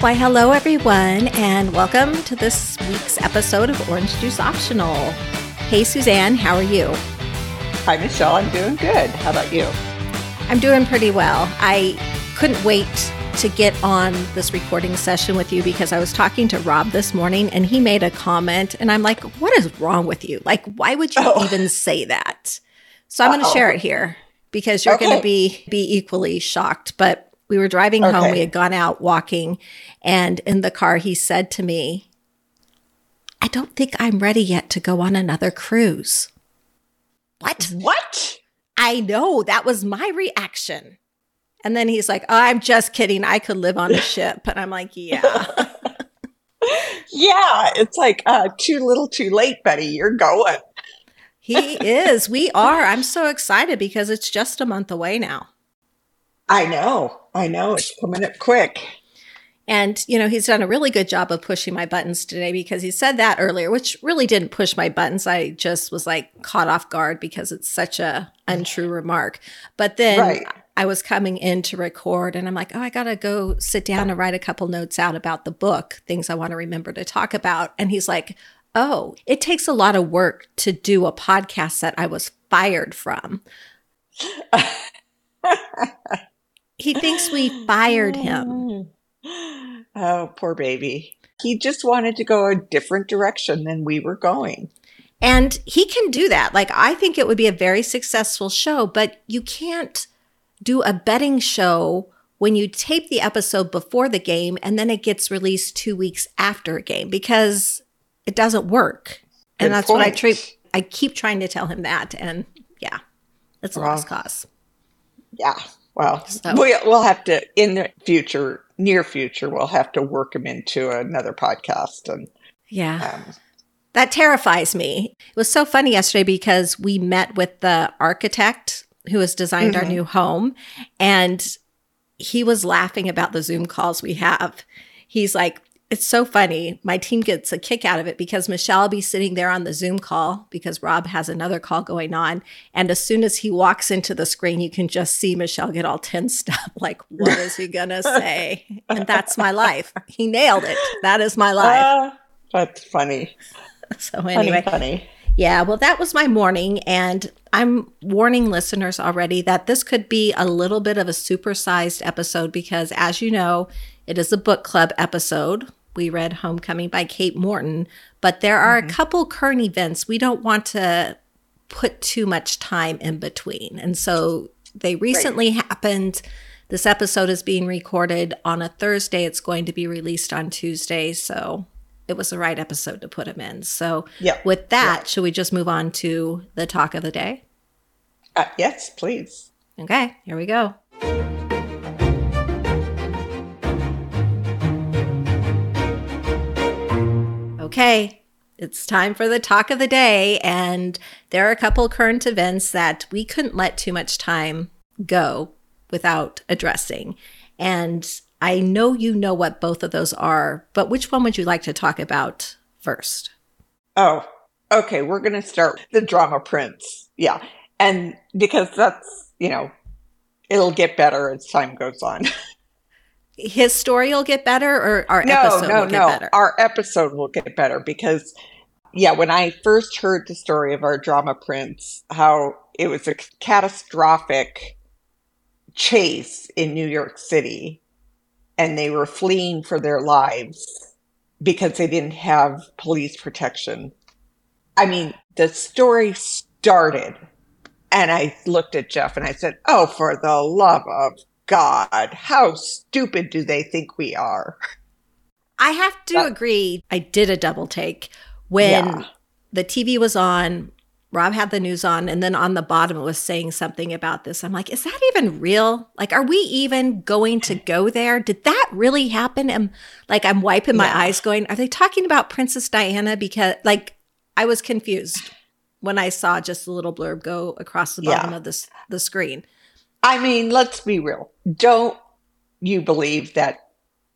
Why, hello, everyone, and welcome to this week's episode of Orange Juice Optional. Hey, Suzanne, how are you? Hi, Michelle. I'm doing good. How about you? I'm doing pretty well. I couldn't wait to get on this recording session with you because I was talking to Rob this morning and he made a comment, and I'm like, what is wrong with you? Like, why would you oh. even say that? So I'm going to share it here because you're okay. going to be be equally shocked. But we were driving okay. home. We had gone out walking, and in the car, he said to me, I don't think I'm ready yet to go on another cruise. What? What? I know. That was my reaction. And then he's like, oh, I'm just kidding. I could live on a ship. And I'm like, yeah. yeah. It's like, uh, too little, too late, buddy. You're going. he is. We are. I'm so excited because it's just a month away now. I know. I know. It's coming up quick. And, you know, he's done a really good job of pushing my buttons today because he said that earlier, which really didn't push my buttons. I just was like caught off guard because it's such a untrue remark. But then right. I was coming in to record and I'm like, oh, I got to go sit down and write a couple notes out about the book, things I want to remember to talk about. And he's like, oh, it takes a lot of work to do a podcast that I was fired from. he thinks we fired him. Oh, poor baby. He just wanted to go a different direction than we were going. And he can do that. Like, I think it would be a very successful show, but you can't do a betting show when you tape the episode before the game and then it gets released two weeks after a game because it doesn't work. Good and that's point. what I treat. I keep trying to tell him that. And yeah, it's a lost cause. Yeah. Well, so. we'll have to, in the future, near future, we'll have to work him into another podcast. And yeah. Um, that terrifies me. It was so funny yesterday because we met with the architect who has designed mm-hmm. our new home and he was laughing about the Zoom calls we have. He's like, it's so funny. My team gets a kick out of it because Michelle will be sitting there on the Zoom call because Rob has another call going on. And as soon as he walks into the screen, you can just see Michelle get all tensed up like, what is he going to say? and that's my life. He nailed it. That is my life. Uh, that's funny. so, anyway. Funny, funny. Yeah, well, that was my morning. And I'm warning listeners already that this could be a little bit of a supersized episode because, as you know, it is a book club episode we read Homecoming by Kate Morton, but there are mm-hmm. a couple current events we don't want to put too much time in between. And so they recently right. happened. This episode is being recorded on a Thursday. It's going to be released on Tuesday. So it was the right episode to put them in. So, yep. with that, should we just move on to the talk of the day? Uh, yes, please. Okay, here we go. Okay, it's time for the talk of the day. And there are a couple current events that we couldn't let too much time go without addressing. And I know you know what both of those are, but which one would you like to talk about first? Oh, okay. We're going to start the drama prince. Yeah. And because that's, you know, it'll get better as time goes on. his story will get better or our no, episode no, will get no. better? Our episode will get better because yeah, when I first heard the story of our drama prince, how it was a catastrophic chase in New York City and they were fleeing for their lives because they didn't have police protection. I mean, the story started and I looked at Jeff and I said, Oh, for the love of God, how stupid do they think we are? I have to uh, agree. I did a double take when yeah. the TV was on. Rob had the news on, and then on the bottom it was saying something about this. I'm like, is that even real? Like, are we even going to go there? Did that really happen? And like, I'm wiping my yeah. eyes, going, are they talking about Princess Diana? Because like, I was confused when I saw just a little blurb go across the bottom yeah. of this the screen. I mean, let's be real. Don't you believe that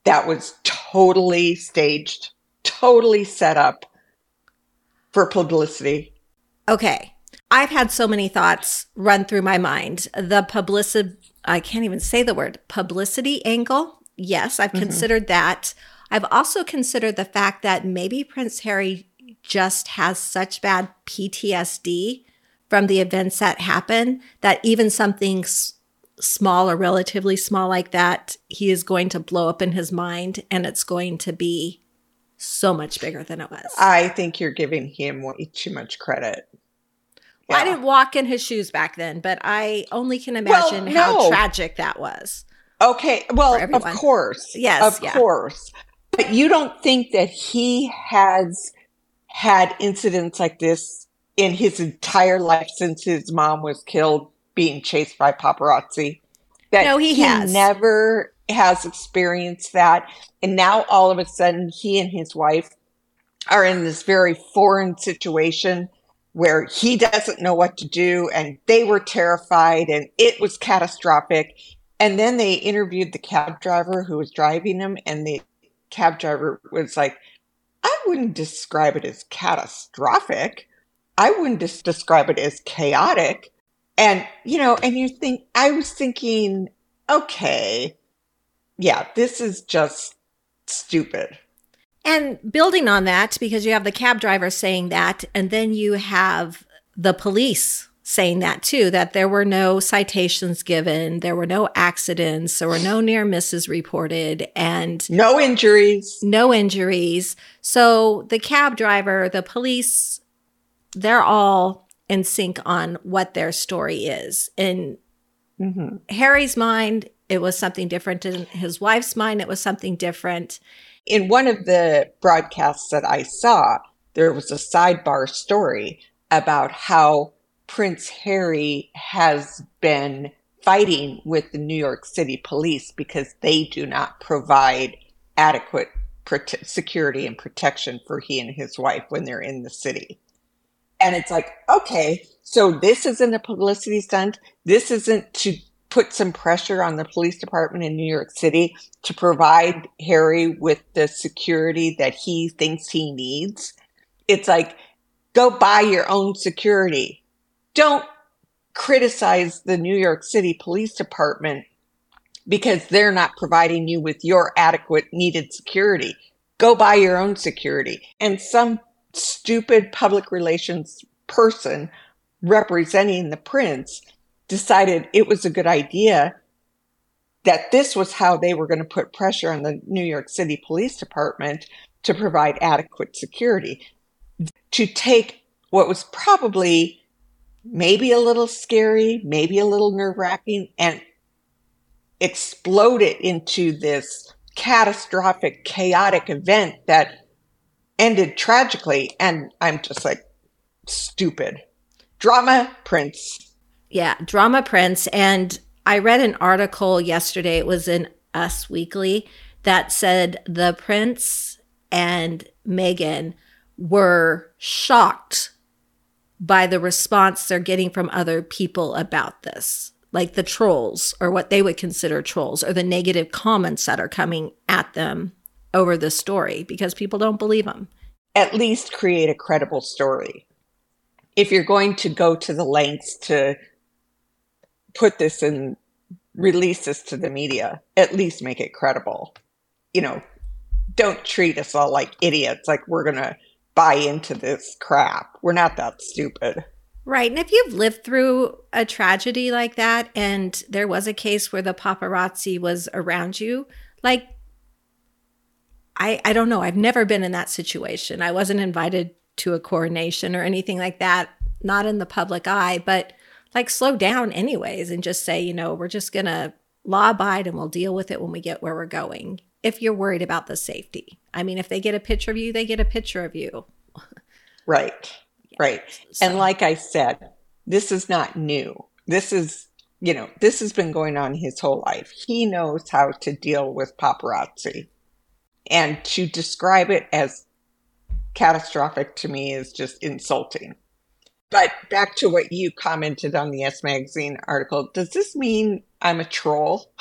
that was totally staged, totally set up for publicity? Okay. I've had so many thoughts run through my mind. The publicity, I can't even say the word, publicity angle Yes, I've mm-hmm. considered that. I've also considered the fact that maybe Prince Harry just has such bad PTSD from the events that happen that even something s- small or relatively small like that, he is going to blow up in his mind and it's going to be so much bigger than it was. I think you're giving him way too much credit. Yeah. I didn't walk in his shoes back then, but I only can imagine well, no. how tragic that was. Okay. Well, of course. Yes. Of yeah. course. But you don't think that he has had incidents like this in his entire life since his mom was killed being chased by paparazzi? That no, he, he has. never has experienced that. And now all of a sudden he and his wife are in this very foreign situation where he doesn't know what to do and they were terrified and it was catastrophic. And then they interviewed the cab driver who was driving them and the cab driver was like, I wouldn't describe it as catastrophic. I wouldn't just describe it as chaotic. And, you know, and you think, I was thinking, okay, yeah, this is just stupid. And building on that, because you have the cab driver saying that, and then you have the police saying that too, that there were no citations given, there were no accidents, there were no near misses reported, and no injuries. No injuries. So the cab driver, the police, they're all in sync on what their story is. In mm-hmm. Harry's mind, it was something different. In his wife's mind, it was something different. In one of the broadcasts that I saw, there was a sidebar story about how Prince Harry has been fighting with the New York City police because they do not provide adequate prote- security and protection for he and his wife when they're in the city. And it's like, okay, so this isn't a publicity stunt. This isn't to put some pressure on the police department in New York City to provide Harry with the security that he thinks he needs. It's like, go buy your own security. Don't criticize the New York City Police Department because they're not providing you with your adequate needed security. Go buy your own security. And some stupid public relations person representing the prince decided it was a good idea that this was how they were going to put pressure on the New York City Police Department to provide adequate security. To take what was probably maybe a little scary, maybe a little nerve wracking, and explode it into this catastrophic, chaotic event that ended tragically. And I'm just like, stupid. Drama Prince. Yeah, Drama Prince. And I read an article yesterday, it was in Us Weekly, that said the prince and Meghan were shocked by the response they're getting from other people about this, like the trolls or what they would consider trolls or the negative comments that are coming at them over the story because people don't believe them. At least create a credible story. If you're going to go to the lengths to put this and release this to the media, at least make it credible. You know, don't treat us all like idiots, like we're going to buy into this crap. We're not that stupid. Right. And if you've lived through a tragedy like that and there was a case where the paparazzi was around you, like I I don't know, I've never been in that situation. I wasn't invited to a coronation or anything like that, not in the public eye, but like slow down anyways and just say, you know, we're just going to law abide and we'll deal with it when we get where we're going if you're worried about the safety. I mean, if they get a picture of you, they get a picture of you. right. Yeah. Right. So. And like I said, this is not new. This is, you know, this has been going on his whole life. He knows how to deal with paparazzi. And to describe it as catastrophic to me is just insulting. But back to what you commented on the Us Magazine article, does this mean I'm a troll?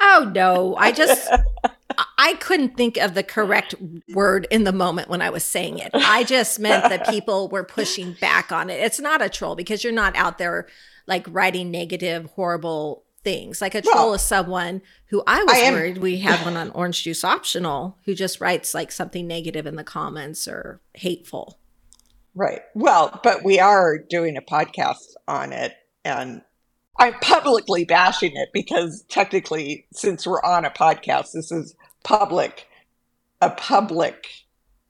Oh no, I just I couldn't think of the correct word in the moment when I was saying it. I just meant that people were pushing back on it. It's not a troll because you're not out there like writing negative, horrible things. Like a troll well, is someone who I was I worried we had one on Orange Juice Optional who just writes like something negative in the comments or hateful. Right. Well, but we are doing a podcast on it and I'm publicly bashing it because technically, since we're on a podcast, this is public, a public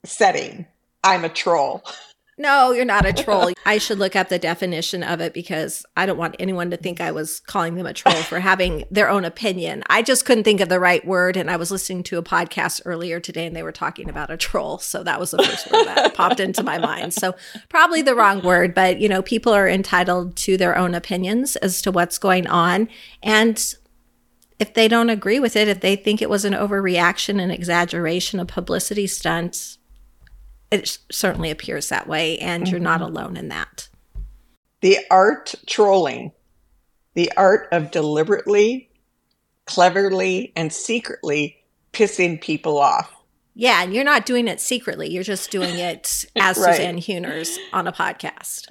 setting. I'm a troll. No, you're not a troll. I should look up the definition of it because I don't want anyone to think I was calling them a troll for having their own opinion. I just couldn't think of the right word. And I was listening to a podcast earlier today and they were talking about a troll. So that was the first word that popped into my mind. So probably the wrong word, but you know, people are entitled to their own opinions as to what's going on. And if they don't agree with it, if they think it was an overreaction and exaggeration, a publicity stunt, it certainly appears that way, and mm-hmm. you're not mm-hmm. alone in that. The art trolling, the art of deliberately, cleverly, and secretly pissing people off. Yeah, and you're not doing it secretly. You're just doing it as right. Suzanne Huners on a podcast.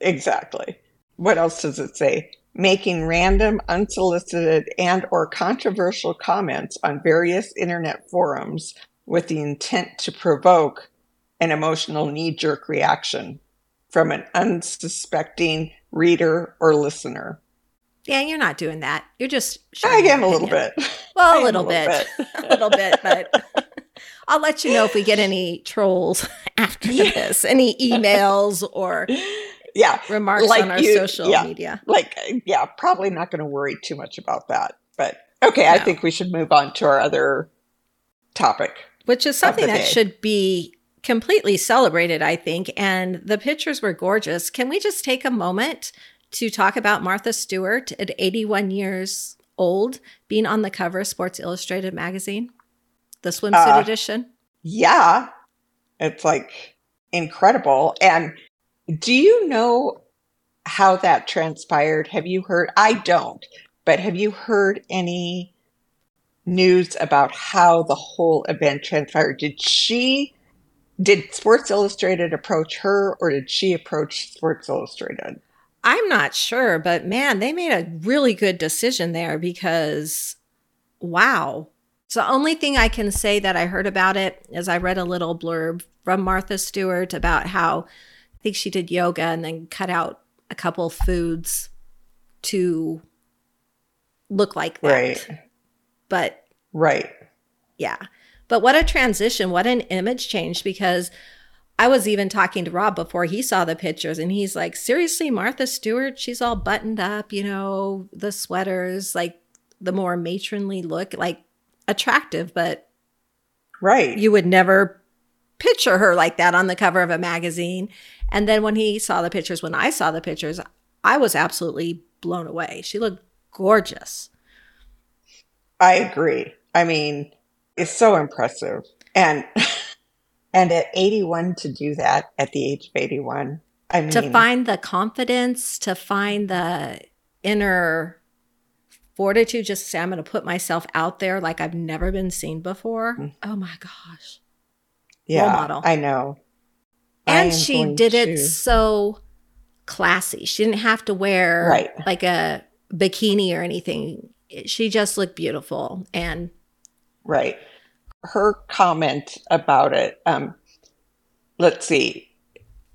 Exactly. What else does it say? Making random, unsolicited, and or controversial comments on various internet forums with the intent to provoke an emotional knee jerk reaction from an unsuspecting reader or listener. Yeah, you're not doing that. You're just. I am a little bit. Well, a little, a little bit. bit. a little bit, but I'll let you know if we get any trolls after yeah. this, any emails or yeah remarks like on our you, social yeah, media. Like, yeah, probably not going to worry too much about that. But okay, no. I think we should move on to our other topic, which is something that day. should be completely celebrated, I think. And the pictures were gorgeous. Can we just take a moment to talk about Martha Stewart at 81 years old being on the cover of Sports Illustrated magazine, the swimsuit uh, edition? Yeah. It's like incredible. And do you know how that transpired? Have you heard? I don't, but have you heard any news about how the whole event transpired? Did she did Sports Illustrated approach her or did she approach Sports Illustrated? I'm not sure, but man, they made a really good decision there because wow. So the only thing I can say that I heard about it is I read a little blurb from Martha Stewart about how I think she did yoga and then cut out a couple foods to look like that. Right. But right. Yeah. But what a transition, what an image change because I was even talking to Rob before he saw the pictures and he's like, seriously, Martha Stewart, she's all buttoned up, you know, the sweaters, like the more matronly look, like attractive, but right. You would never picture her like that on the cover of a magazine. And then when he saw the pictures, when I saw the pictures, I was absolutely blown away. She looked gorgeous. I agree. I mean, is so impressive. And and at 81 to do that at the age of 81. I mean to find the confidence, to find the inner fortitude just to say I'm going to put myself out there like I've never been seen before. Mm. Oh my gosh. Yeah. I know. And she did it so classy. She didn't have to wear right. like a bikini or anything. She just looked beautiful and Right. Her comment about it, um, let's see.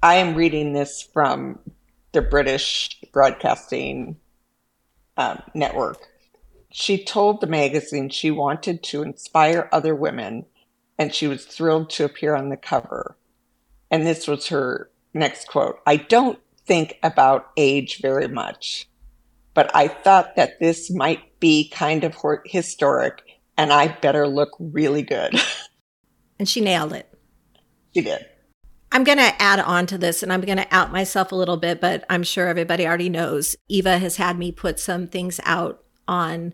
I am reading this from the British Broadcasting um, Network. She told the magazine she wanted to inspire other women and she was thrilled to appear on the cover. And this was her next quote I don't think about age very much, but I thought that this might be kind of historic and I better look really good. and she nailed it. She did. I'm going to add on to this and I'm going to out myself a little bit, but I'm sure everybody already knows. Eva has had me put some things out on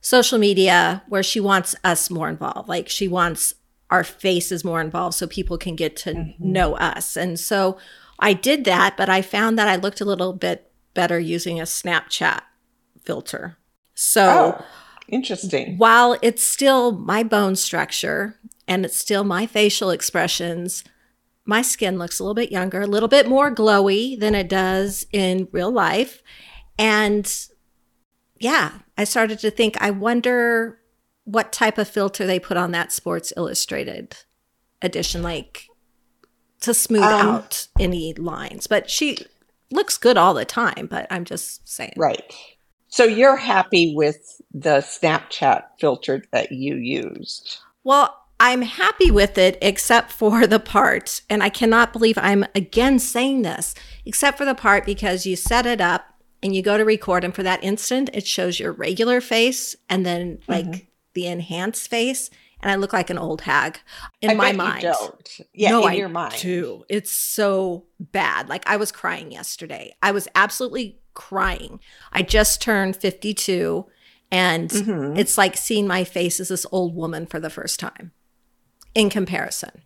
social media where she wants us more involved. Like she wants our faces more involved so people can get to mm-hmm. know us. And so I did that, but I found that I looked a little bit better using a Snapchat filter. So oh. Interesting. While it's still my bone structure and it's still my facial expressions, my skin looks a little bit younger, a little bit more glowy than it does in real life. And yeah, I started to think, I wonder what type of filter they put on that Sports Illustrated edition, like to smooth um, out any lines. But she looks good all the time, but I'm just saying. Right. So you're happy with the Snapchat filter that you used? Well, I'm happy with it except for the part, and I cannot believe I'm again saying this, except for the part because you set it up and you go to record, and for that instant, it shows your regular face and then like mm-hmm. the enhanced face. And I look like an old hag in I my mind. Yeah, no, in I your mind. do. It's so bad. Like I was crying yesterday. I was absolutely crying. I just turned 52 and mm-hmm. it's like seeing my face as this old woman for the first time in comparison.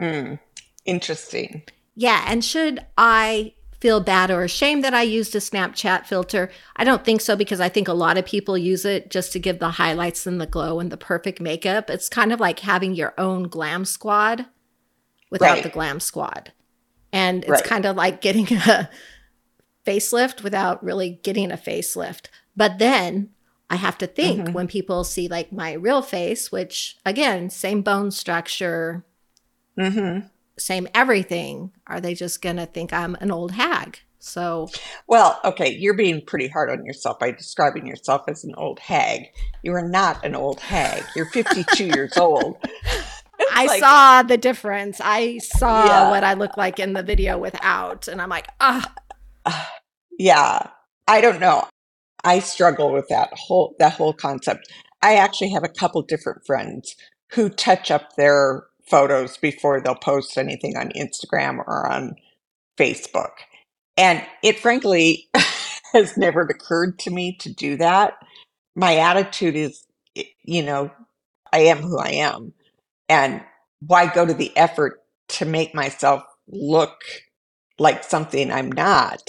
Mm, interesting. Yeah. And should I feel bad or ashamed that I used a Snapchat filter? I don't think so because I think a lot of people use it just to give the highlights and the glow and the perfect makeup. It's kind of like having your own glam squad without right. the glam squad. And it's right. kind of like getting a facelift without really getting a facelift. But then I have to think mm-hmm. when people see like my real face, which again, same bone structure, mm-hmm. same everything, are they just going to think I'm an old hag? So, well, okay, you're being pretty hard on yourself by describing yourself as an old hag. You are not an old hag. You're 52 years old. I like, saw the difference. I saw yeah. what I look like in the video without, and I'm like, ah. Yeah, I don't know. I struggle with that whole that whole concept. I actually have a couple different friends who touch up their photos before they'll post anything on Instagram or on Facebook. And it frankly has never occurred to me to do that. My attitude is, you know, I am who I am. And why go to the effort to make myself look like something I'm not?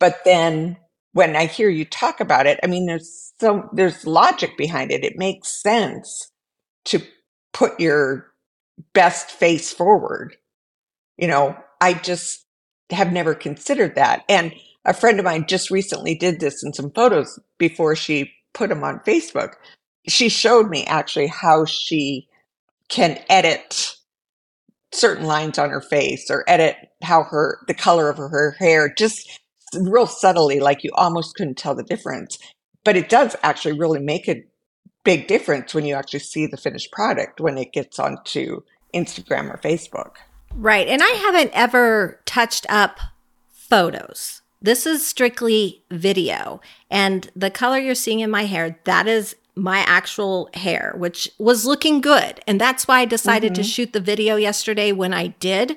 But then when I hear you talk about it, I mean, there's so there's logic behind it. It makes sense to put your best face forward. You know, I just have never considered that. And a friend of mine just recently did this in some photos before she put them on Facebook. She showed me actually how she can edit certain lines on her face or edit how her the color of her hair just real subtly, like you almost couldn't tell the difference. But it does actually really make a big difference when you actually see the finished product when it gets onto Instagram or Facebook. Right. And I haven't ever touched up photos. This is strictly video. And the color you're seeing in my hair, that is my actual hair, which was looking good. And that's why I decided mm-hmm. to shoot the video yesterday when I did.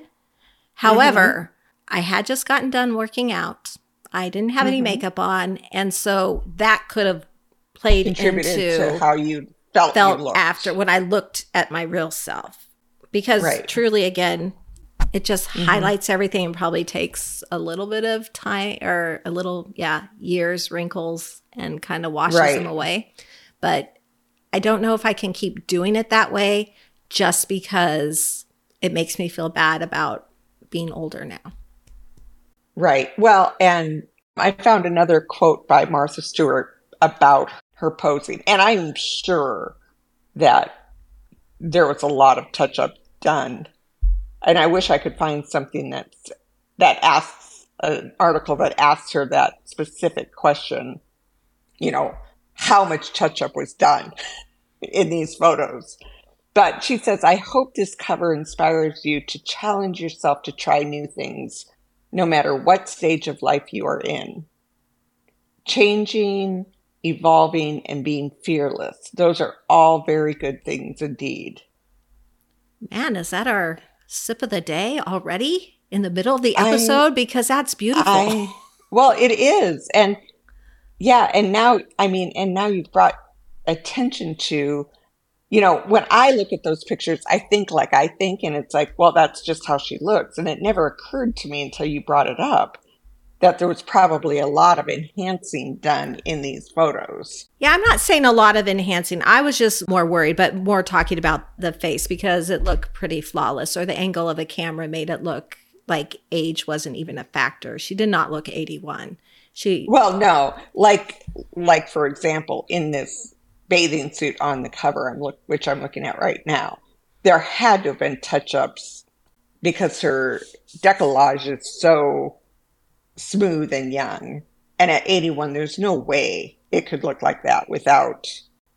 However, mm-hmm. I had just gotten done working out. I didn't have mm-hmm. any makeup on, and so that could have played Contributed into how you felt, felt you after when I looked at my real self. Because right. truly, again, it just mm-hmm. highlights everything and probably takes a little bit of time or a little, yeah, years, wrinkles, and kind of washes right. them away. But I don't know if I can keep doing it that way just because it makes me feel bad about being older now. Right. Well, and I found another quote by Martha Stewart about her posing. And I'm sure that there was a lot of touch up done. And I wish I could find something that's that asks an article that asks her that specific question, you know, how much touch up was done in these photos. But she says, I hope this cover inspires you to challenge yourself to try new things no matter what stage of life you are in. Changing, evolving, and being fearless. Those are all very good things indeed. Man, is that our sip of the day already in the middle of the episode? I, because that's beautiful. I, well, it is. And yeah, and now, I mean, and now you've brought attention to you know, when I look at those pictures, I think like I think, and it's like, well, that's just how she looks. And it never occurred to me until you brought it up that there was probably a lot of enhancing done in these photos. Yeah, I'm not saying a lot of enhancing. I was just more worried, but more talking about the face because it looked pretty flawless, or the angle of the camera made it look like age wasn't even a factor. She did not look 81. She Well, no. Like like for example, in this bathing suit on the cover I'm look which I'm looking at right now, there had to have been touch-ups because her decollage is so smooth and young. And at 81 there's no way it could look like that without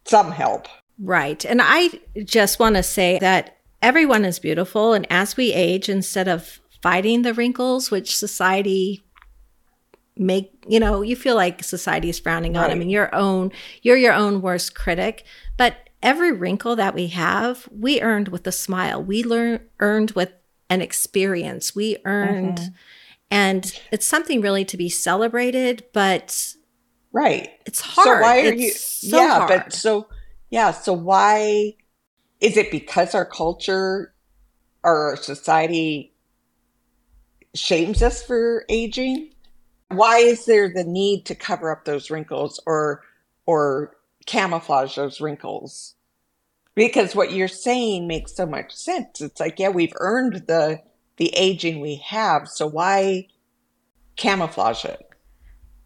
some help. Right. And I just want to say that everyone is beautiful. And as we age, instead of fighting the wrinkles, which society make you know you feel like society is frowning on right. and your own you're your own worst critic but every wrinkle that we have we earned with a smile we learned earned with an experience we earned mm-hmm. and it's something really to be celebrated but right it's hard so why are it's you so yeah hard. but so yeah. So why is it because our culture or our society shames us for aging? Why is there the need to cover up those wrinkles or or camouflage those wrinkles? Because what you're saying makes so much sense. It's like, yeah, we've earned the the aging we have, so why camouflage it?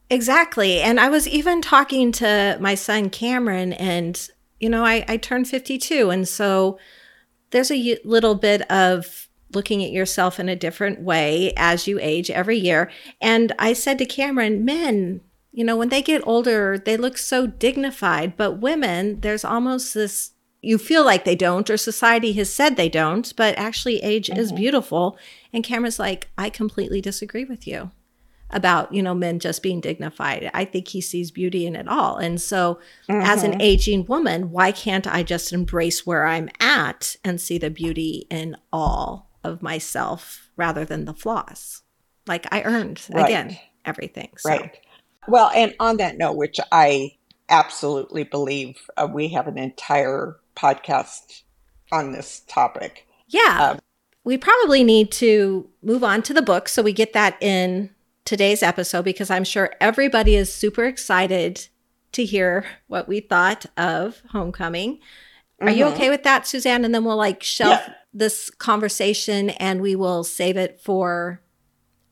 Exactly. And I was even talking to my son Cameron and you know, I, I turned 52. And so there's a little bit of looking at yourself in a different way as you age every year. And I said to Cameron, men, you know, when they get older, they look so dignified. But women, there's almost this you feel like they don't, or society has said they don't, but actually, age mm-hmm. is beautiful. And Cameron's like, I completely disagree with you about you know men just being dignified i think he sees beauty in it all and so mm-hmm. as an mm-hmm. aging woman why can't i just embrace where i'm at and see the beauty in all of myself rather than the flaws like i earned right. again everything so. right well and on that note which i absolutely believe uh, we have an entire podcast on this topic yeah um, we probably need to move on to the book so we get that in today's episode because I'm sure everybody is super excited to hear what we thought of Homecoming. Are mm-hmm. you okay with that, Suzanne? And then we'll like shelf yeah. this conversation and we will save it for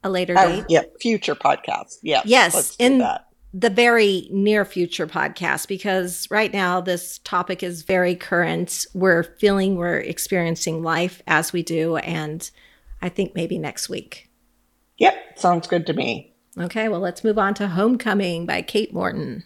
a later uh, date. Yeah, future podcast. Yes. Yes. in that. the very near future podcast, because right now this topic is very current. We're feeling we're experiencing life as we do. And I think maybe next week. Yep, sounds good to me. Okay, well, let's move on to Homecoming by Kate Morton.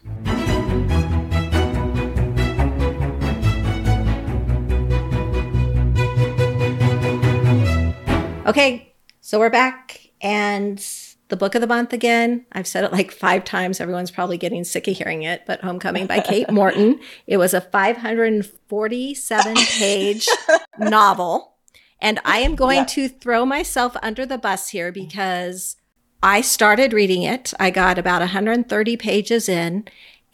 Okay, so we're back and the book of the month again. I've said it like five times. Everyone's probably getting sick of hearing it, but Homecoming by Kate Morton. It was a 547 page novel. And I am going yeah. to throw myself under the bus here because I started reading it. I got about 130 pages in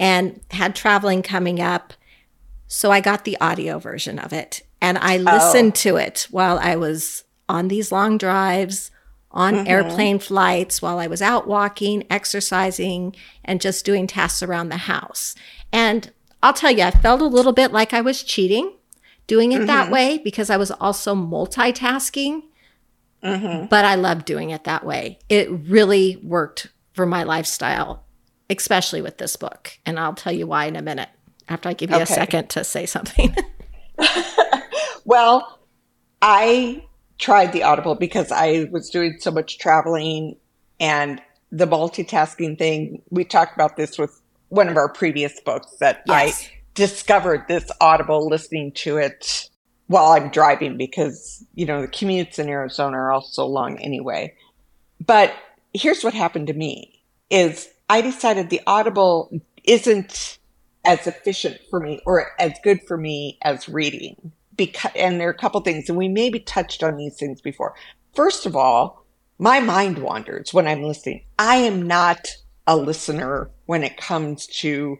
and had traveling coming up. So I got the audio version of it and I oh. listened oh. to it while I was on these long drives, on mm-hmm. airplane flights, while I was out walking, exercising, and just doing tasks around the house. And I'll tell you, I felt a little bit like I was cheating doing it mm-hmm. that way because I was also multitasking. Mm-hmm. But I love doing it that way. It really worked for my lifestyle, especially with this book. And I'll tell you why in a minute after I give you okay. a second to say something. well, I tried the Audible because I was doing so much traveling and the multitasking thing. We talked about this with one of our previous books that yes. I discovered this Audible listening to it while I'm driving because, you know, the commutes in Arizona are all so long anyway. But here's what happened to me is I decided the Audible isn't as efficient for me or as good for me as reading. Because and there are a couple things, and we maybe touched on these things before. First of all, my mind wanders when I'm listening. I am not a listener when it comes to,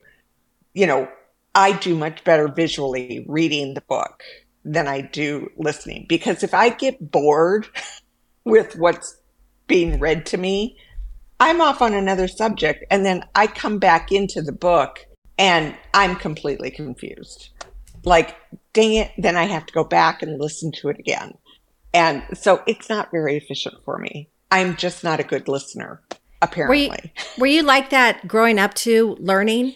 you know, I do much better visually reading the book than I do listening because if I get bored with what's being read to me, I'm off on another subject and then I come back into the book and I'm completely confused. Like, dang it, then I have to go back and listen to it again. And so it's not very efficient for me. I'm just not a good listener, apparently. Were you, were you like that growing up to learning?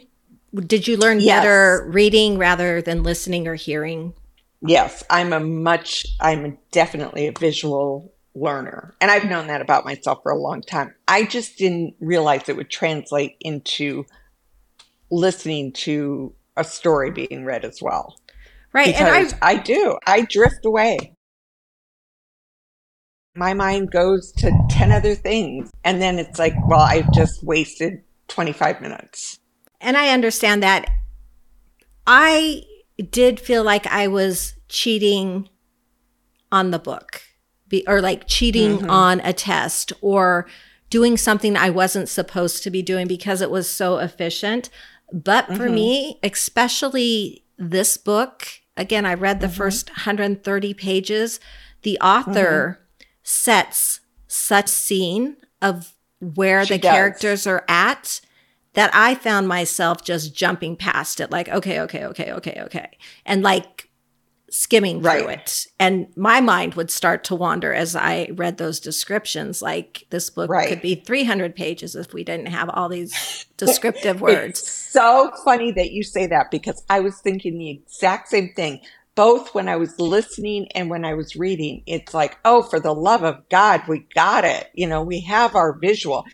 Did you learn yes. better reading rather than listening or hearing? Yes, I'm a much, I'm definitely a visual learner. And I've known that about myself for a long time. I just didn't realize it would translate into listening to a story being read as well. Right. Because and I, I do. I drift away. My mind goes to 10 other things. And then it's like, well, I've just wasted 25 minutes. And I understand that. I did feel like I was cheating on the book be, or like cheating mm-hmm. on a test or doing something I wasn't supposed to be doing because it was so efficient. But for mm-hmm. me, especially this book, again, I read the mm-hmm. first 130 pages. The author mm-hmm. sets such scene of where she the does. characters are at that I found myself just jumping past it, like, okay, okay, okay, okay, okay. And like skimming right. through it. And my mind would start to wander as I read those descriptions. Like this book right. could be 300 pages if we didn't have all these descriptive words. It's so funny that you say that because I was thinking the exact same thing. Both when I was listening and when I was reading, it's like, oh, for the love of God, we got it. You know, we have our visual.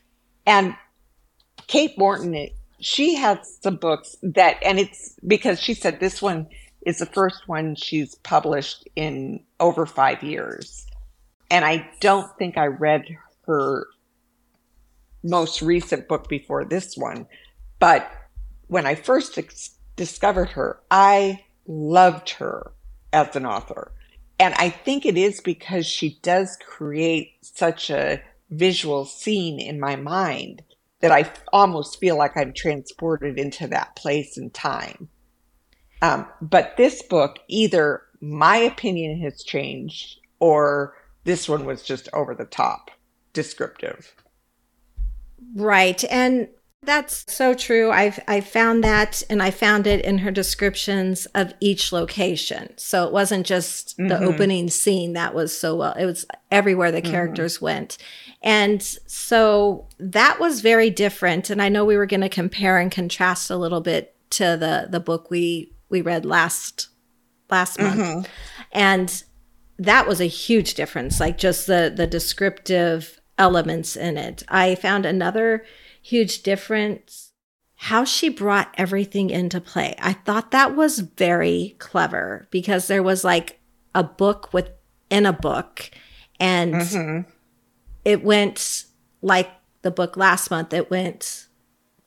And Kate Morton, she has some books that, and it's because she said this one is the first one she's published in over five years. And I don't think I read her most recent book before this one. But when I first ex- discovered her, I loved her as an author. And I think it is because she does create such a visual scene in my mind that I almost feel like I'm transported into that place and time. Um, but this book, either my opinion has changed or this one was just over the top descriptive. Right. And that's so true. I've I found that and I found it in her descriptions of each location. So it wasn't just the mm-hmm. opening scene that was so well. It was everywhere the mm-hmm. characters mm-hmm. went. And so that was very different. And I know we were going to compare and contrast a little bit to the the book we we read last last month. Mm-hmm. And that was a huge difference, like just the the descriptive elements in it. I found another huge difference how she brought everything into play. I thought that was very clever because there was like a book within a book and mm-hmm. it went like the book last month it went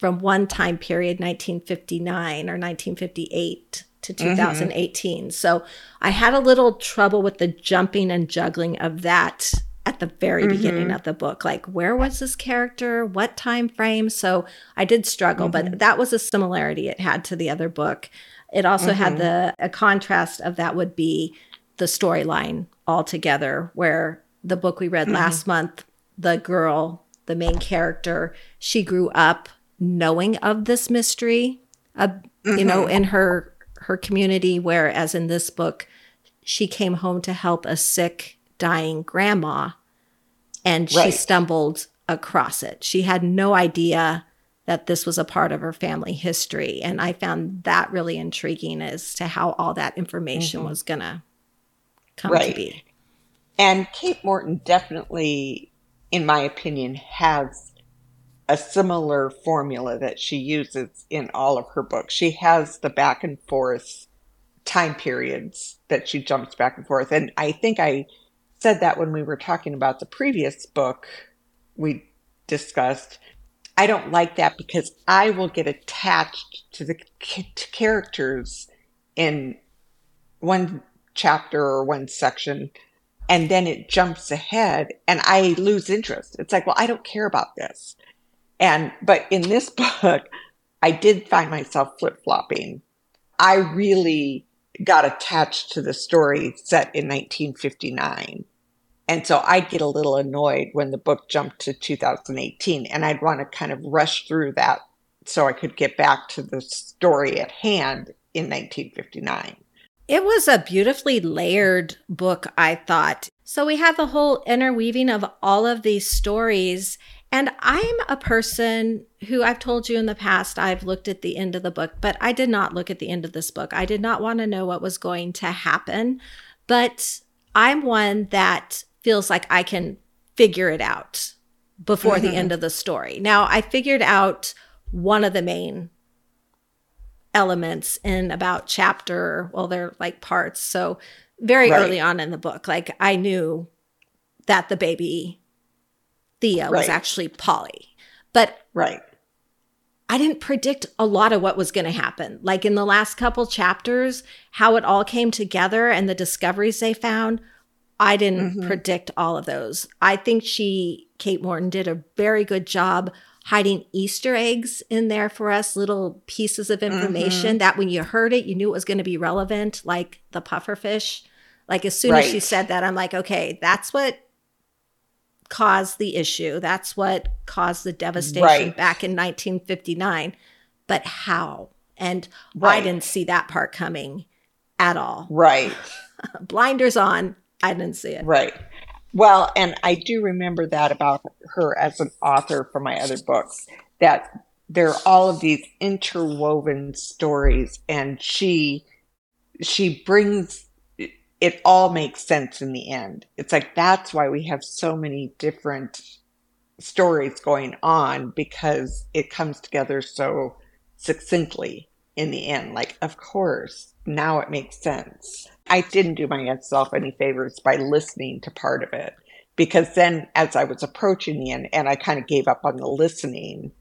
from one time period 1959 or 1958 to 2018 mm-hmm. so i had a little trouble with the jumping and juggling of that at the very mm-hmm. beginning of the book like where was this character what time frame so i did struggle mm-hmm. but that was a similarity it had to the other book it also had mm-hmm. the a contrast of that would be the storyline altogether where the book we read mm-hmm. last month the girl the main character she grew up knowing of this mystery, uh, mm-hmm. you know, mm-hmm. in her her community. Whereas in this book, she came home to help a sick, dying grandma, and right. she stumbled across it. She had no idea that this was a part of her family history, and I found that really intriguing as to how all that information mm-hmm. was gonna come right. to be. And Kate Morton definitely, in my opinion, has a similar formula that she uses in all of her books. She has the back and forth time periods that she jumps back and forth. And I think I said that when we were talking about the previous book we discussed. I don't like that because I will get attached to the characters in one chapter or one section and then it jumps ahead and I lose interest. It's like, well, I don't care about this. And, but in this book, I did find myself flip flopping. I really got attached to the story set in 1959. And so I'd get a little annoyed when the book jumped to 2018 and I'd want to kind of rush through that so I could get back to the story at hand in 1959. It was a beautifully layered book, I thought. So we have the whole interweaving of all of these stories. And I'm a person who I've told you in the past, I've looked at the end of the book, but I did not look at the end of this book. I did not want to know what was going to happen. But I'm one that feels like I can figure it out before mm-hmm. the end of the story. Now, I figured out one of the main elements in about chapter, well, they're like parts. So, very right. early on in the book, like I knew that the baby Thea right. was actually Polly. But right. I didn't predict a lot of what was going to happen. Like in the last couple chapters, how it all came together and the discoveries they found, I didn't mm-hmm. predict all of those. I think she, Kate Morton, did a very good job hiding Easter eggs in there for us, little pieces of information mm-hmm. that when you heard it, you knew it was going to be relevant, like the pufferfish. Like as soon right. as she said that, I'm like, okay, that's what caused the issue. That's what caused the devastation right. back in 1959. But how? And right. I didn't see that part coming at all. Right. Blinders on. I didn't see it. Right. Well, and I do remember that about her as an author for my other books that there are all of these interwoven stories and she she brings it all makes sense in the end. It's like that's why we have so many different stories going on because it comes together so succinctly in the end. Like, of course, now it makes sense. I didn't do myself any favors by listening to part of it because then as I was approaching the end and I kind of gave up on the listening,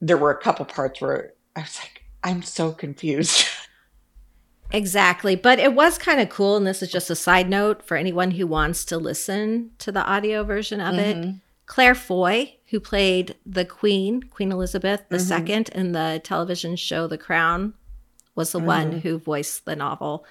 there were a couple parts where I was like, I'm so confused. Exactly. But it was kind of cool. And this is just a side note for anyone who wants to listen to the audio version of mm-hmm. it. Claire Foy, who played the Queen, Queen Elizabeth II, mm-hmm. in the television show The Crown, was the mm-hmm. one who voiced the novel.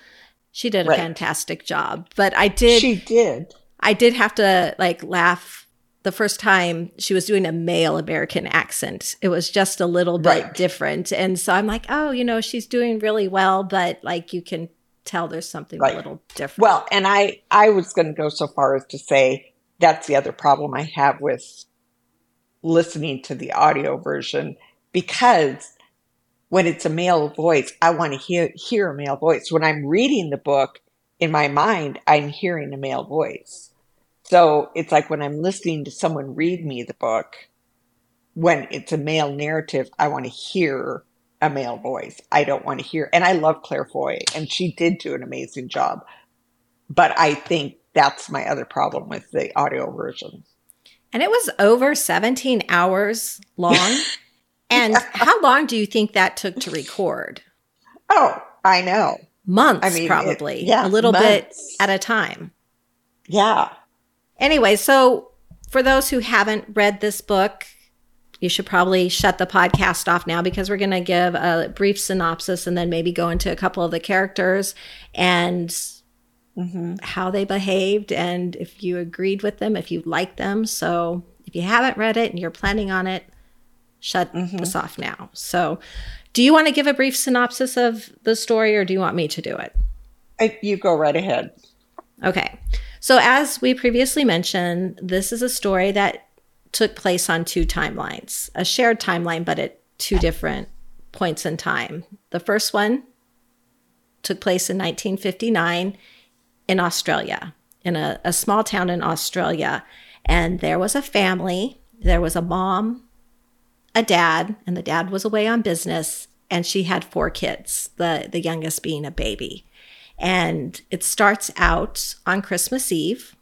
She did a right. fantastic job. But I did. She did. I did have to like laugh the first time she was doing a male American accent. It was just a little bit right. different. And so I'm like, oh, you know, she's doing really well, but like you can tell there's something right. a little different. Well, and I I was going to go so far as to say that's the other problem I have with listening to the audio version because when it's a male voice, I want to hear hear a male voice. When I'm reading the book in my mind, I'm hearing a male voice. So it's like when I'm listening to someone read me the book, when it's a male narrative, I want to hear a male voice. I don't want to hear, and I love Claire Foy, and she did do an amazing job. But I think that's my other problem with the audio version. And it was over 17 hours long. And how long do you think that took to record? Oh, I know. Months, I mean, probably. It, yeah, a little months. bit at a time. Yeah. Anyway, so for those who haven't read this book, you should probably shut the podcast off now because we're going to give a brief synopsis and then maybe go into a couple of the characters and mm-hmm. how they behaved and if you agreed with them, if you liked them. So if you haven't read it and you're planning on it, shut mm-hmm. this off now. So, do you want to give a brief synopsis of the story or do you want me to do it? I, you go right ahead. Okay. So, as we previously mentioned, this is a story that took place on two timelines, a shared timeline, but at two different points in time. The first one took place in 1959 in Australia, in a, a small town in Australia. And there was a family, there was a mom, a dad, and the dad was away on business, and she had four kids, the, the youngest being a baby. And it starts out on Christmas Eve,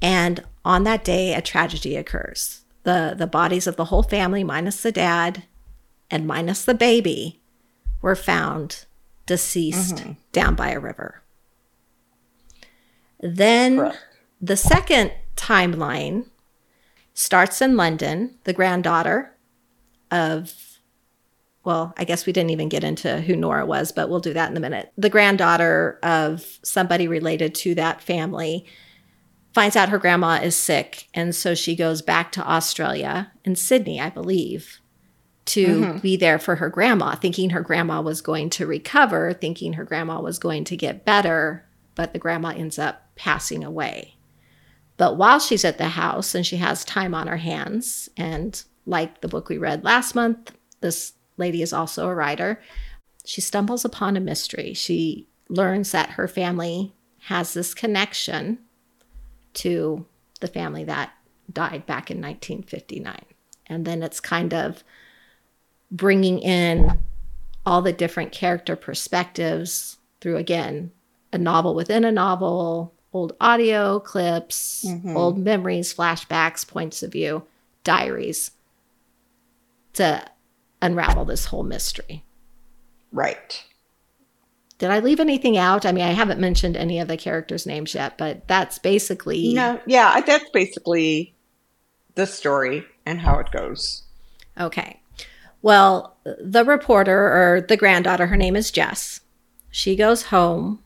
and on that day, a tragedy occurs. The, the bodies of the whole family, minus the dad and minus the baby, were found deceased mm-hmm. down by a river. Then Correct. the second timeline starts in London. The granddaughter of, well, I guess we didn't even get into who Nora was, but we'll do that in a minute. The granddaughter of somebody related to that family finds out her grandma is sick. And so she goes back to Australia in Sydney, I believe, to mm-hmm. be there for her grandma, thinking her grandma was going to recover, thinking her grandma was going to get better, but the grandma ends up passing away. But while she's at the house and she has time on her hands, and like the book we read last month, this lady is also a writer, she stumbles upon a mystery. She learns that her family has this connection to the family that died back in 1959. And then it's kind of bringing in all the different character perspectives through, again, a novel within a novel, old audio clips, mm-hmm. old memories, flashbacks, points of view, diaries to unravel this whole mystery. Right. Did I leave anything out? I mean, I haven't mentioned any of the characters' names yet, but that's basically. No, yeah, that's basically the story and how it goes. Okay. Well, the reporter or the granddaughter, her name is Jess. She goes home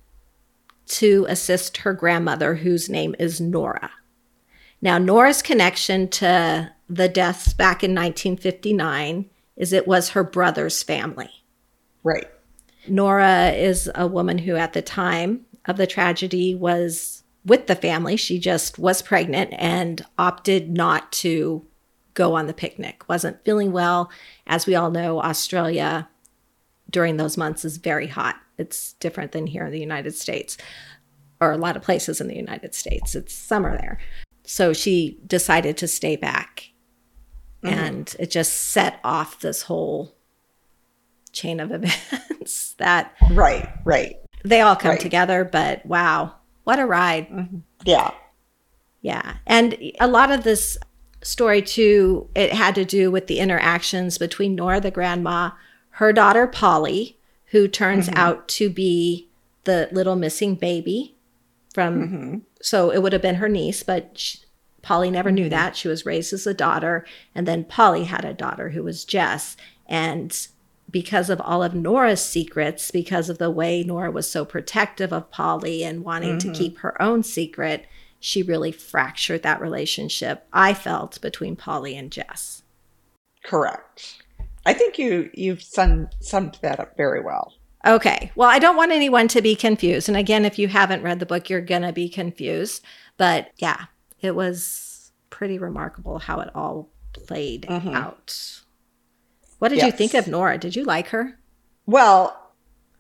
to assist her grandmother, whose name is Nora. Now, Nora's connection to the deaths back in 1959 is it was her brother's family. Right. Nora is a woman who, at the time of the tragedy, was with the family. She just was pregnant and opted not to go on the picnic, wasn't feeling well. As we all know, Australia during those months is very hot. It's different than here in the United States or a lot of places in the United States. It's summer there. So she decided to stay back. Mm-hmm. And it just set off this whole chain of events that right right they all come right. together but wow what a ride mm-hmm. yeah yeah and a lot of this story too it had to do with the interactions between nora the grandma her daughter polly who turns mm-hmm. out to be the little missing baby from mm-hmm. so it would have been her niece but she, polly never knew mm-hmm. that she was raised as a daughter and then polly had a daughter who was jess and because of all of Nora's secrets, because of the way Nora was so protective of Polly and wanting mm-hmm. to keep her own secret, she really fractured that relationship, I felt, between Polly and Jess. Correct. I think you you've sum, summed that up very well. Okay. Well, I don't want anyone to be confused. And again, if you haven't read the book, you're going to be confused. But yeah, it was pretty remarkable how it all played mm-hmm. out. What did yes. you think of Nora? Did you like her? Well,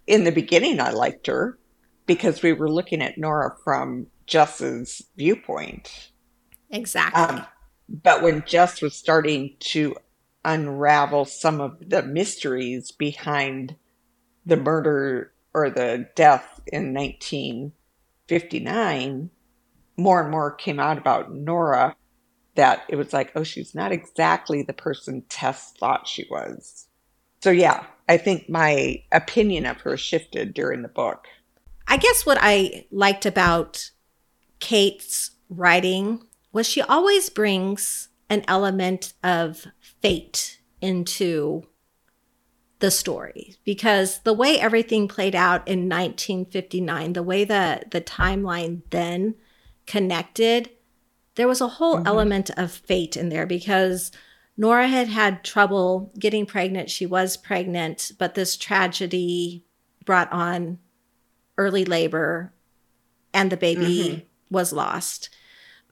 in the beginning, I liked her because we were looking at Nora from Jess's viewpoint. Exactly. Um, but when Jess was starting to unravel some of the mysteries behind the murder or the death in 1959, more and more came out about Nora that it was like, oh, she's not exactly the person Tess thought she was. So, yeah, I think my opinion of her shifted during the book. I guess what I liked about Kate's writing was she always brings an element of fate into the story because the way everything played out in 1959 the way that the timeline then connected there was a whole mm-hmm. element of fate in there because Nora had had trouble getting pregnant. She was pregnant, but this tragedy brought on early labor and the baby mm-hmm. was lost.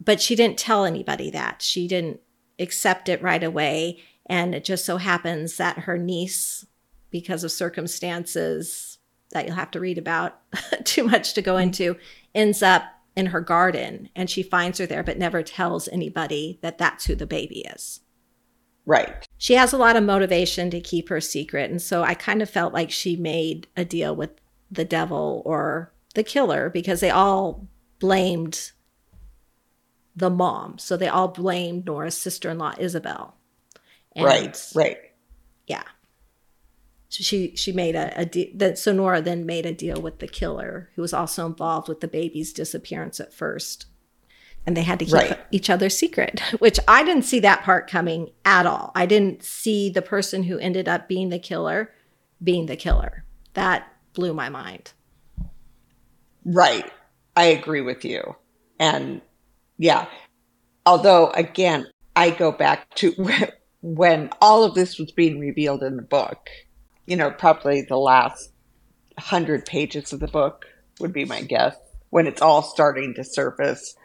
But she didn't tell anybody that. She didn't accept it right away. And it just so happens that her niece, because of circumstances that you'll have to read about, too much to go mm-hmm. into, ends up in her garden and she finds her there but never tells anybody that that's who the baby is. Right. She has a lot of motivation to keep her secret. And so I kind of felt like she made a deal with the devil or the killer because they all blamed the mom. So they all blamed Nora's sister in law, Isabel. And right, right. Yeah she she made a, a de- that so Nora then made a deal with the killer who was also involved with the baby's disappearance at first. And they had to keep right. each other secret, which I didn't see that part coming at all. I didn't see the person who ended up being the killer being the killer. That blew my mind. Right. I agree with you. And yeah, although again, I go back to when all of this was being revealed in the book, you know, probably the last hundred pages of the book would be my guess, when it's all starting to surface,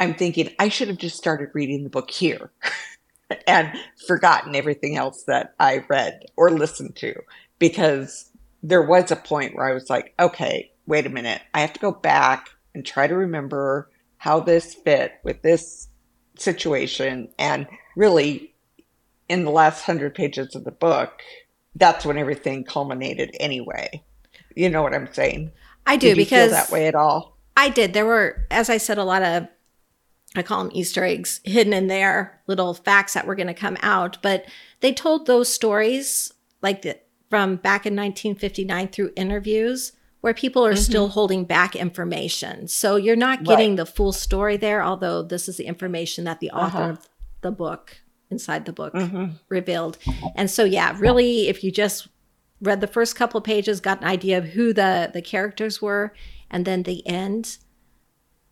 I'm thinking I should have just started reading the book here and forgotten everything else that I read or listened to because there was a point where I was like, okay, wait a minute. I have to go back and try to remember how this fit with this situation. And really, in the last hundred pages of the book, that's when everything culminated anyway. You know what I'm saying? I do because feel that way at all? I did. There were, as I said, a lot of I call them Easter eggs hidden in there, little facts that were going to come out. But they told those stories like the, from back in 1959 through interviews where people are mm-hmm. still holding back information. So you're not getting right. the full story there, although this is the information that the author uh-huh. of the book inside the book mm-hmm. revealed. And so, yeah, really, if you just read the first couple of pages, got an idea of who the the characters were, and then the end,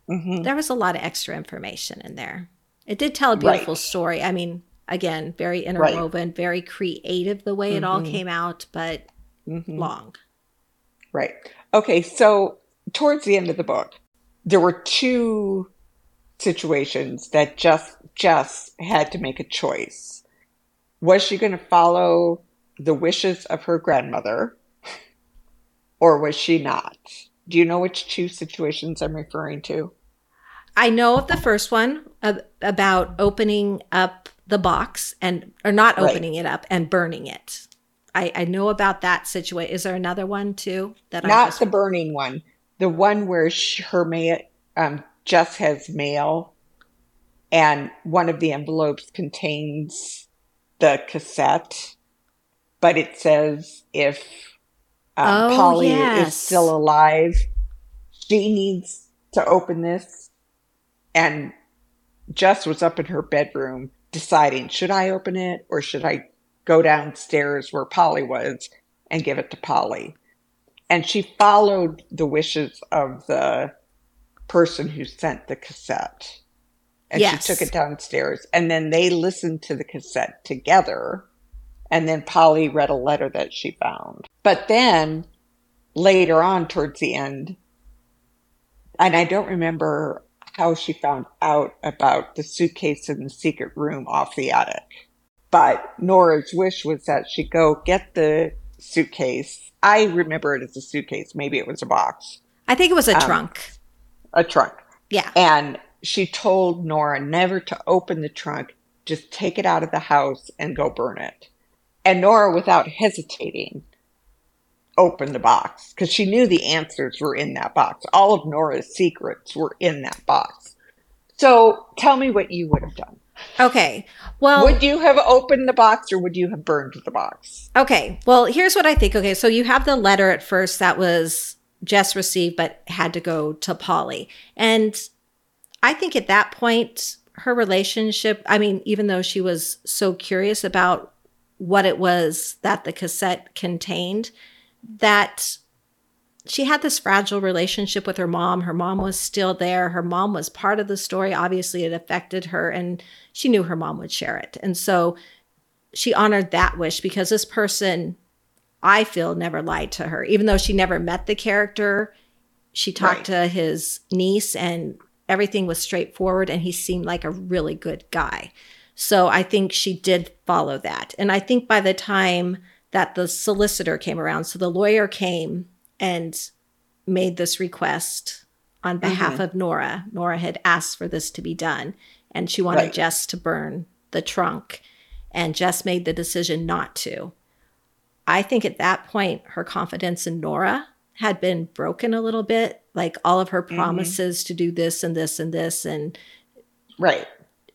mm-hmm. there was a lot of extra information in there. It did tell a beautiful right. story. I mean, again, very interwoven, right. very creative the way mm-hmm. it all mm-hmm. came out, but mm-hmm. long. Right. Okay, so towards the end of the book, there were two situations that just Jess had to make a choice. Was she going to follow the wishes of her grandmother or was she not? Do you know which two situations I'm referring to? I know of the first one about opening up the box and or not opening right. it up and burning it. I, I know about that situation. Is there another one too that I not just... the burning one, the one where she, her mail um, Jess has mail, and one of the envelopes contains the cassette, but it says if um, oh, Polly yes. is still alive. She needs to open this. And Jess was up in her bedroom deciding should I open it or should I go downstairs where Polly was and give it to Polly? And she followed the wishes of the person who sent the cassette. And yes. she took it downstairs. And then they listened to the cassette together and then Polly read a letter that she found. But then later on, towards the end, and I don't remember how she found out about the suitcase in the secret room off the attic. But Nora's wish was that she go get the suitcase. I remember it as a suitcase. Maybe it was a box. I think it was a um, trunk. A trunk. Yeah. And she told Nora never to open the trunk, just take it out of the house and go burn it. And Nora, without hesitating, opened the box because she knew the answers were in that box. All of Nora's secrets were in that box. So tell me what you would have done. Okay. Well, would you have opened the box or would you have burned the box? Okay. Well, here's what I think. Okay. So you have the letter at first that was Jess received, but had to go to Polly. And I think at that point, her relationship, I mean, even though she was so curious about what it was that the cassette contained that she had this fragile relationship with her mom. Her mom was still there. Her mom was part of the story. Obviously, it affected her, and she knew her mom would share it. And so she honored that wish because this person, I feel, never lied to her. Even though she never met the character, she talked right. to his niece, and everything was straightforward, and he seemed like a really good guy. So I think she did follow that. And I think by the time that the solicitor came around, so the lawyer came and made this request on behalf mm-hmm. of Nora. Nora had asked for this to be done, and she wanted right. Jess to burn the trunk, and Jess made the decision not to. I think at that point, her confidence in Nora had been broken a little bit. Like all of her mm-hmm. promises mm-hmm. to do this and this and this, and right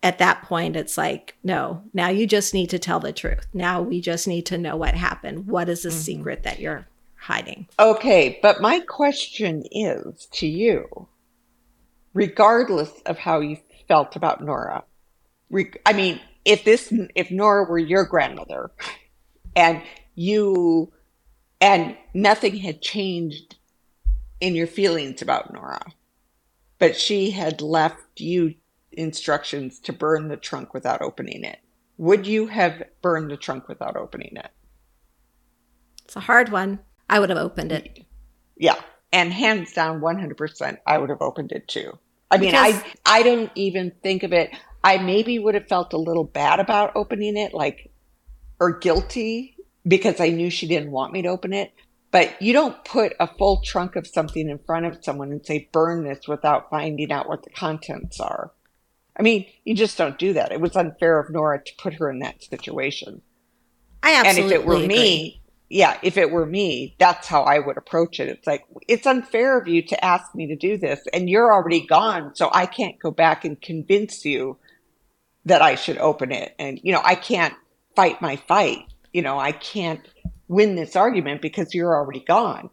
at that point, it's like, no, now you just need to tell the truth. Now we just need to know what happened. What is the mm-hmm. secret that you're hiding? Okay, but my question is to you, regardless of how you felt about Nora, I mean, if this, if Nora were your grandmother and you, and nothing had changed in your feelings about Nora, but she had left you instructions to burn the trunk without opening it. would you have burned the trunk without opening it? It's a hard one. I would have opened it. Yeah. And hands down 100% I would have opened it too. I mean, because... I I don't even think of it. I maybe would have felt a little bad about opening it like or guilty because I knew she didn't want me to open it. But you don't put a full trunk of something in front of someone and say, burn this without finding out what the contents are. I mean, you just don't do that. It was unfair of Nora to put her in that situation. I absolutely And if it were agree. me, yeah, if it were me, that's how I would approach it. It's like, it's unfair of you to ask me to do this, and you're already gone. So I can't go back and convince you that I should open it. And, you know, I can't fight my fight. You know, I can't win this argument because you're already gone.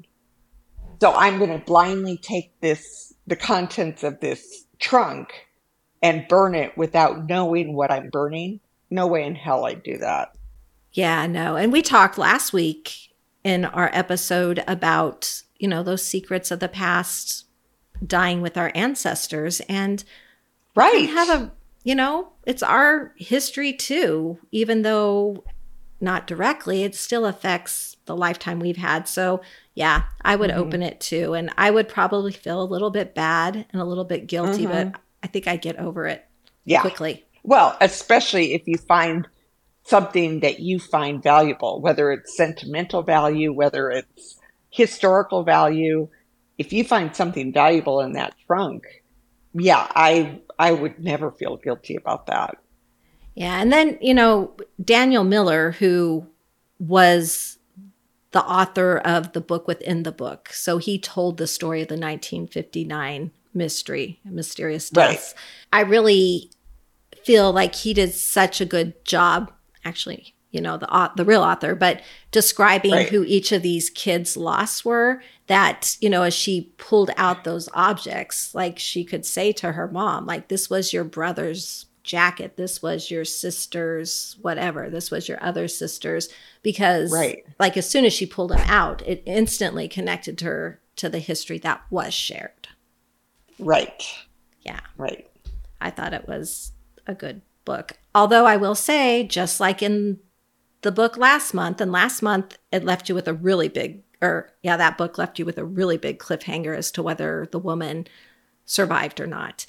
So I'm going to blindly take this, the contents of this trunk and burn it without knowing what I'm burning. No way in hell I'd do that. Yeah, no. And we talked last week in our episode about, you know, those secrets of the past dying with our ancestors and right have a you know it's our history too even though not directly, it still affects the lifetime we've had. So, yeah, I would mm-hmm. open it too. And I would probably feel a little bit bad and a little bit guilty, mm-hmm. but I think I get over it yeah. quickly. Well, especially if you find something that you find valuable, whether it's sentimental value, whether it's historical value. If you find something valuable in that trunk, yeah, I I would never feel guilty about that. Yeah. And then, you know, Daniel Miller, who was the author of the book within the book. So he told the story of the 1959 mystery, mysterious deaths. Right. I really feel like he did such a good job, actually, you know, the the real author, but describing right. who each of these kids' loss were. That you know, as she pulled out those objects, like she could say to her mom, like, "This was your brother's jacket this was your sister's whatever this was your other sister's because right. like as soon as she pulled them out it instantly connected her to the history that was shared. Right. Yeah. Right. I thought it was a good book. Although i will say just like in the book last month and last month it left you with a really big or yeah that book left you with a really big cliffhanger as to whether the woman survived or not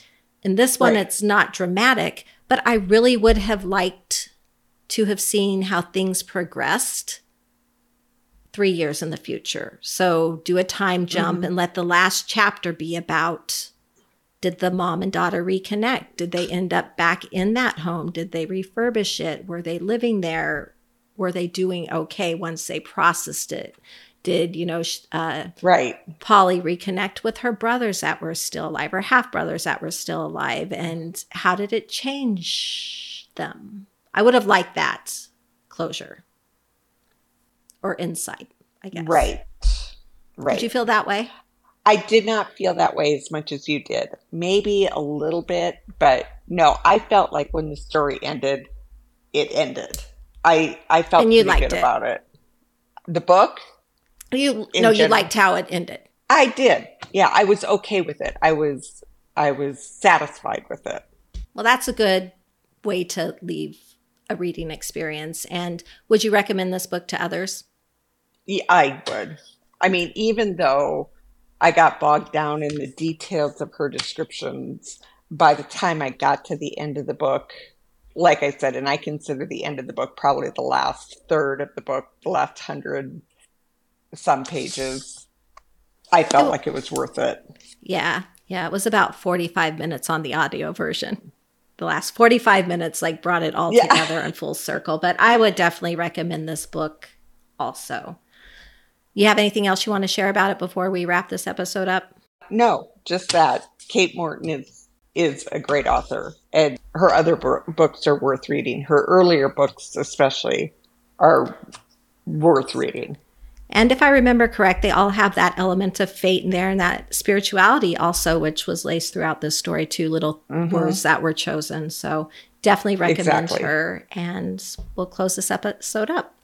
in this one, right. it's not dramatic, but I really would have liked to have seen how things progressed three years in the future. So do a time jump mm-hmm. and let the last chapter be about did the mom and daughter reconnect? Did they end up back in that home? Did they refurbish it? Were they living there? Were they doing okay once they processed it? Did you know uh, right. Polly reconnect with her brothers that were still alive or half brothers that were still alive and how did it change them? I would have liked that closure or insight i guess. Right. Right. did you feel that way? I did not feel that way as much as you did. Maybe a little bit but no i felt like when the story ended it ended. I i felt and you pretty good it. about it. The book you no, you liked how it ended. I did. Yeah, I was okay with it. I was I was satisfied with it. Well, that's a good way to leave a reading experience. And would you recommend this book to others? Yeah, I would. I mean, even though I got bogged down in the details of her descriptions, by the time I got to the end of the book, like I said, and I consider the end of the book probably the last third of the book, the last hundred some pages. I felt oh. like it was worth it. Yeah. Yeah. It was about 45 minutes on the audio version. The last 45 minutes like brought it all yeah. together in full circle. But I would definitely recommend this book also. You have anything else you want to share about it before we wrap this episode up? No, just that Kate Morton is is a great author and her other books are worth reading. Her earlier books especially are worth reading. And if I remember correct, they all have that element of fate in there and that spirituality also, which was laced throughout this story, two little mm-hmm. words that were chosen. So definitely recommend exactly. her. And we'll close this episode up.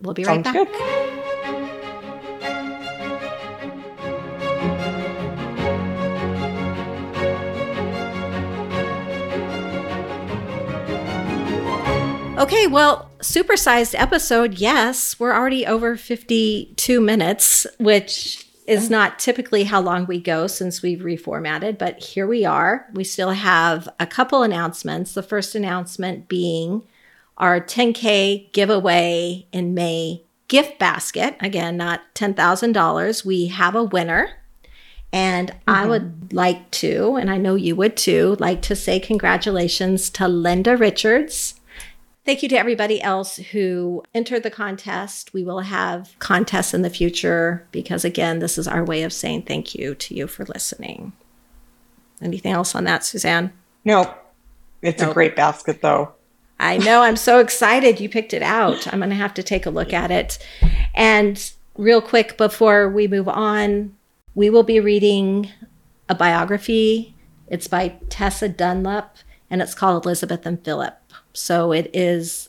We'll be right back. Good. Okay, well, supersized episode, yes. We're already over 52 minutes, which is not typically how long we go since we've reformatted, but here we are. We still have a couple announcements. The first announcement being our 10K giveaway in May gift basket. Again, not $10,000. We have a winner. And mm-hmm. I would like to, and I know you would too, like to say congratulations to Linda Richards. Thank you to everybody else who entered the contest. We will have contests in the future because, again, this is our way of saying thank you to you for listening. Anything else on that, Suzanne? No. It's nope. a great basket, though. I know. I'm so excited you picked it out. I'm going to have to take a look at it. And real quick before we move on, we will be reading a biography. It's by Tessa Dunlop and it's called Elizabeth and Philip. So it is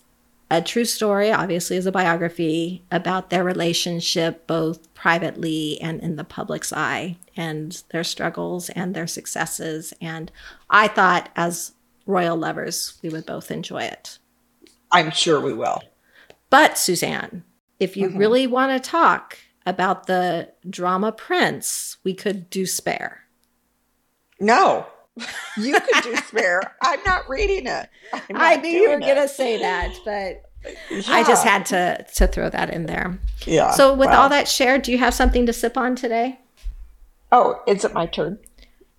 a true story, obviously, as a biography about their relationship, both privately and in the public's eye, and their struggles and their successes. And I thought, as royal lovers, we would both enjoy it. I'm sure we will. But, Suzanne, if you mm-hmm. really want to talk about the drama prince, we could do spare. No, you could do spare. I'm not reading it. Not i knew you were going to say that, but yeah. I just had to to throw that in there. Yeah. So with all that shared, do you have something to sip on today? Oh, is it my turn?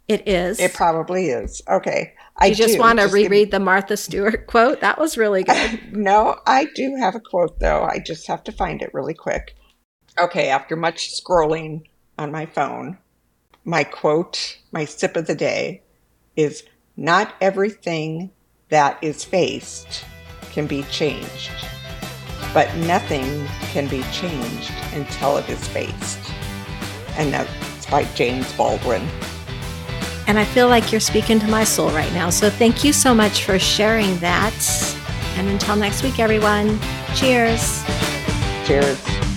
It is. It probably is. Okay. I you just do. want to just reread the Martha Stewart quote. That was really good. no, I do have a quote though. I just have to find it really quick. Okay, after much scrolling on my phone, my quote, my sip of the day is not everything that is faced can be changed, but nothing can be changed until it is faced. And that's by James Baldwin. And I feel like you're speaking to my soul right now. So thank you so much for sharing that. And until next week, everyone, cheers. Cheers.